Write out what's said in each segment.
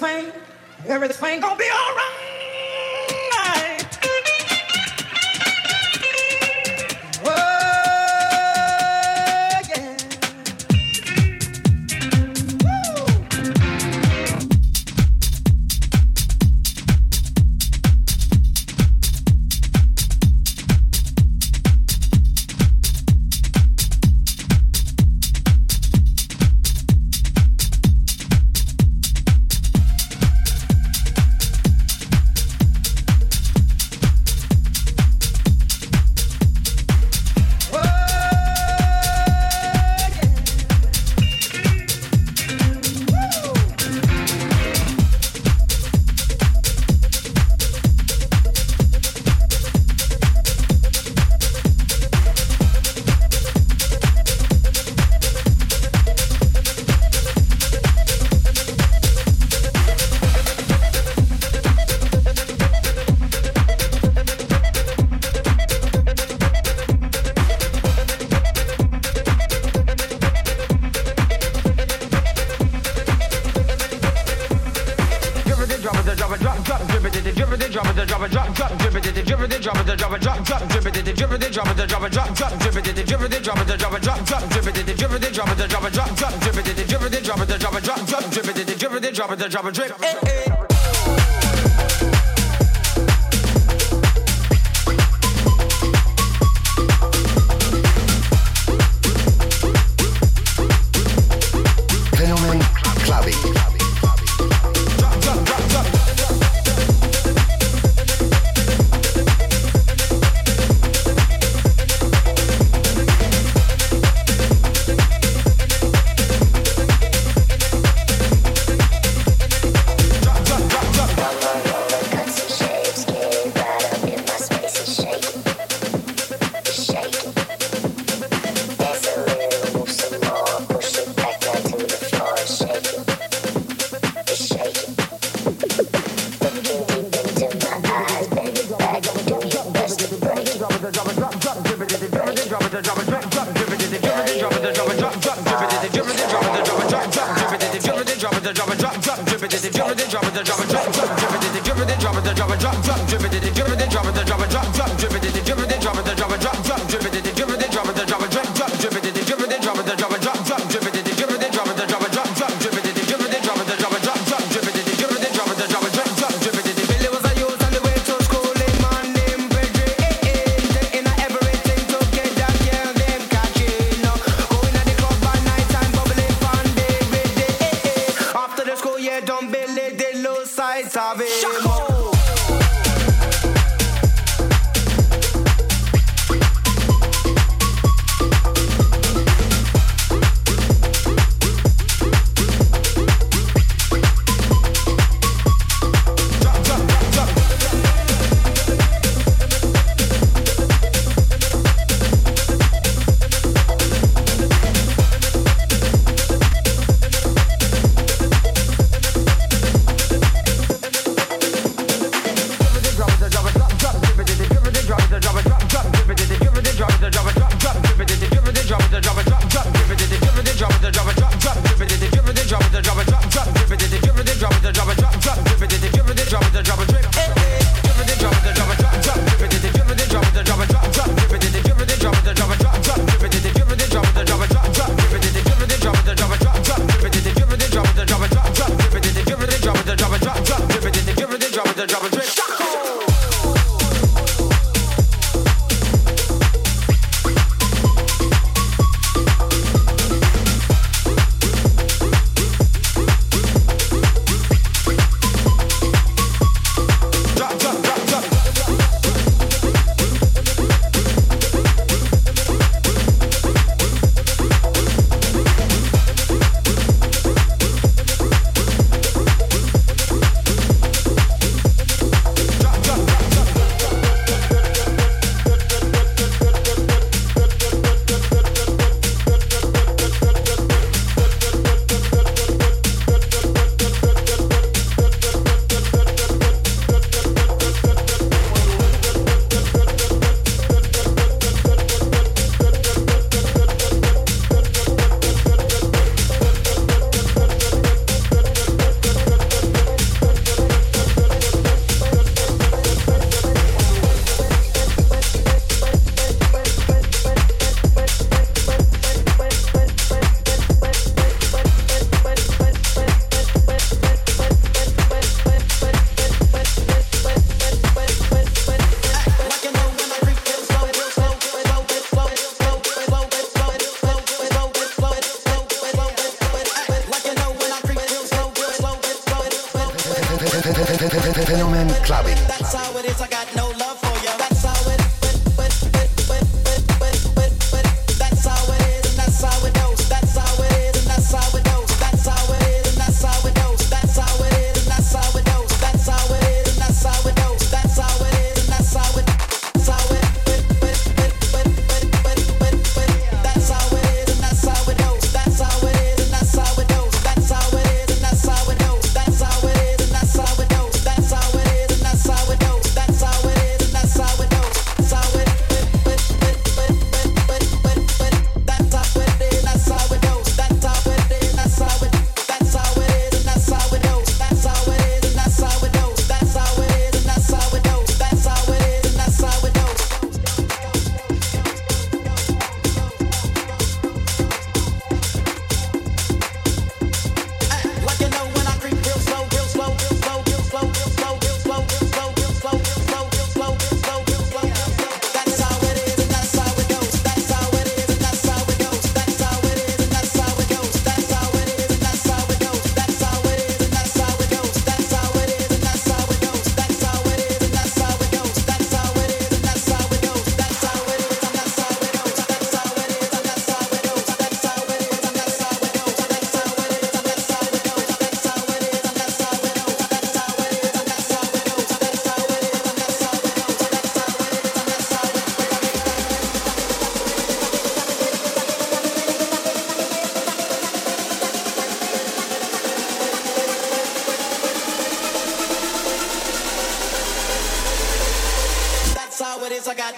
Everything, everything gonna be alright. Oh,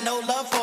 no love for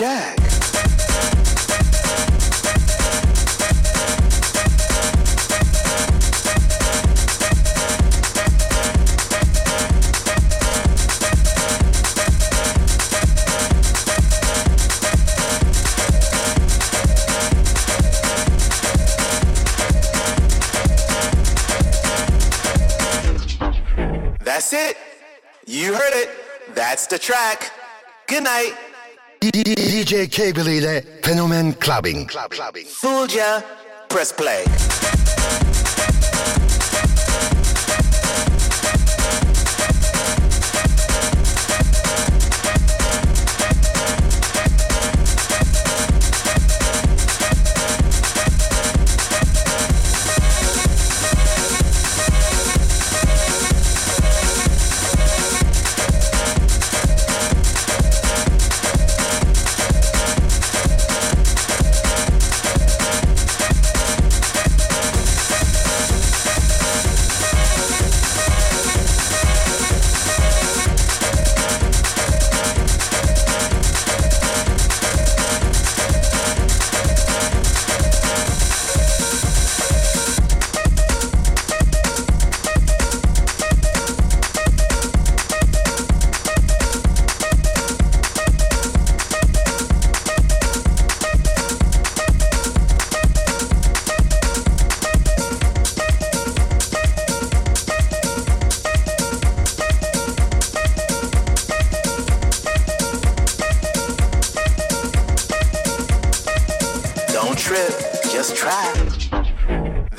Jack. That's it. You heard it. That's the track. Good night. DJ Cable ile Fenomen Clubbin'. Fooled ya. Press play.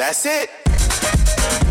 That's it.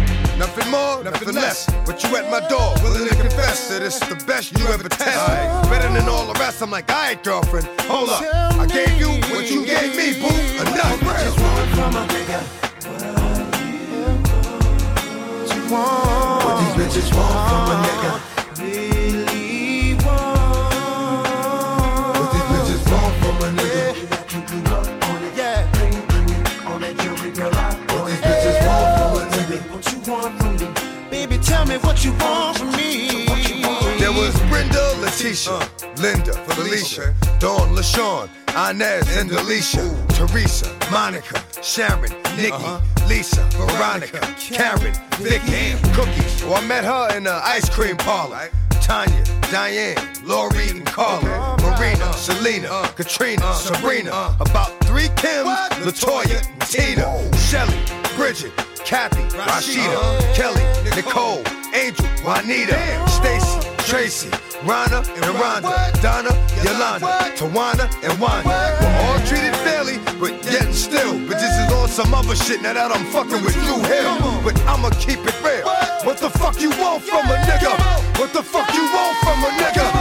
Nothing more, nothing less. But you at my door, willing to confess that it's the best you ever test. Better than all the rest. I'm like, alright, girlfriend, hold up. I gave you what you gave me, boo. Enough. from a nigga. What these bitches want from a nigga? Me what you want from me. There was Brenda, Letitia, Linda, Felicia, Dawn, LaShawn, Inez, and Alicia, Teresa, Monica, Sharon, Nikki, uh-huh. Lisa, Veronica, Karen, Vicky, Cookie. Well, I met her in the ice cream parlor. Tanya, Diane, Lori, and Carla, Marina, Selena, Katrina, Sabrina, about three Kims, Latoya, Tina, Shelly, Bridget, Kathy, Rashida, Kelly, Nicole, Angel, Juanita, Stacy, Tracy, Rana, and Rhonda, Donna, Yolanda, Tawana, and Wanda. We're all treated fairly, but yet still. But this is all some other shit now that I'm fucking with Dru Hill. But I'ma keep it real. What the fuck you want from a nigga? What the fuck you want from a nigga?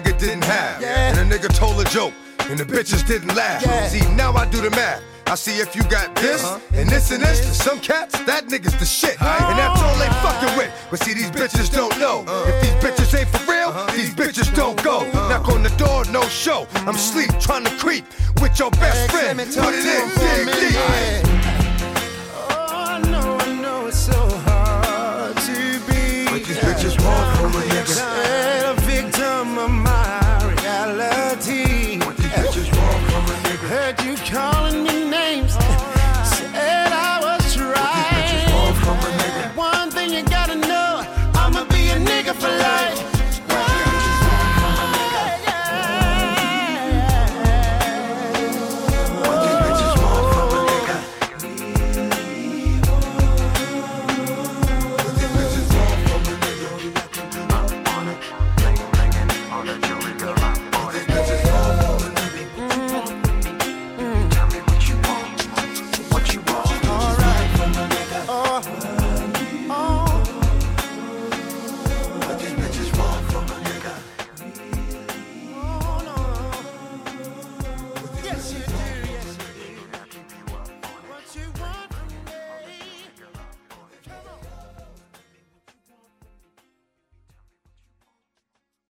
Nigga didn't have, Yeah. and a nigga told a joke, and the bitches didn't laugh. See, now I do the math. I see if you got this, uh-huh. and this and this, to some cats, that nigga's the shit. And that's all they fucking with. But see, these bitches don't know. Uh-huh. If these bitches ain't for real, uh-huh. these bitches don't go. Knock on the door, no show. I'm sleep, trying to creep with your best friend. Put it in, dig deep. Oh, I know, I know it's so hard to be. What these bitches want from a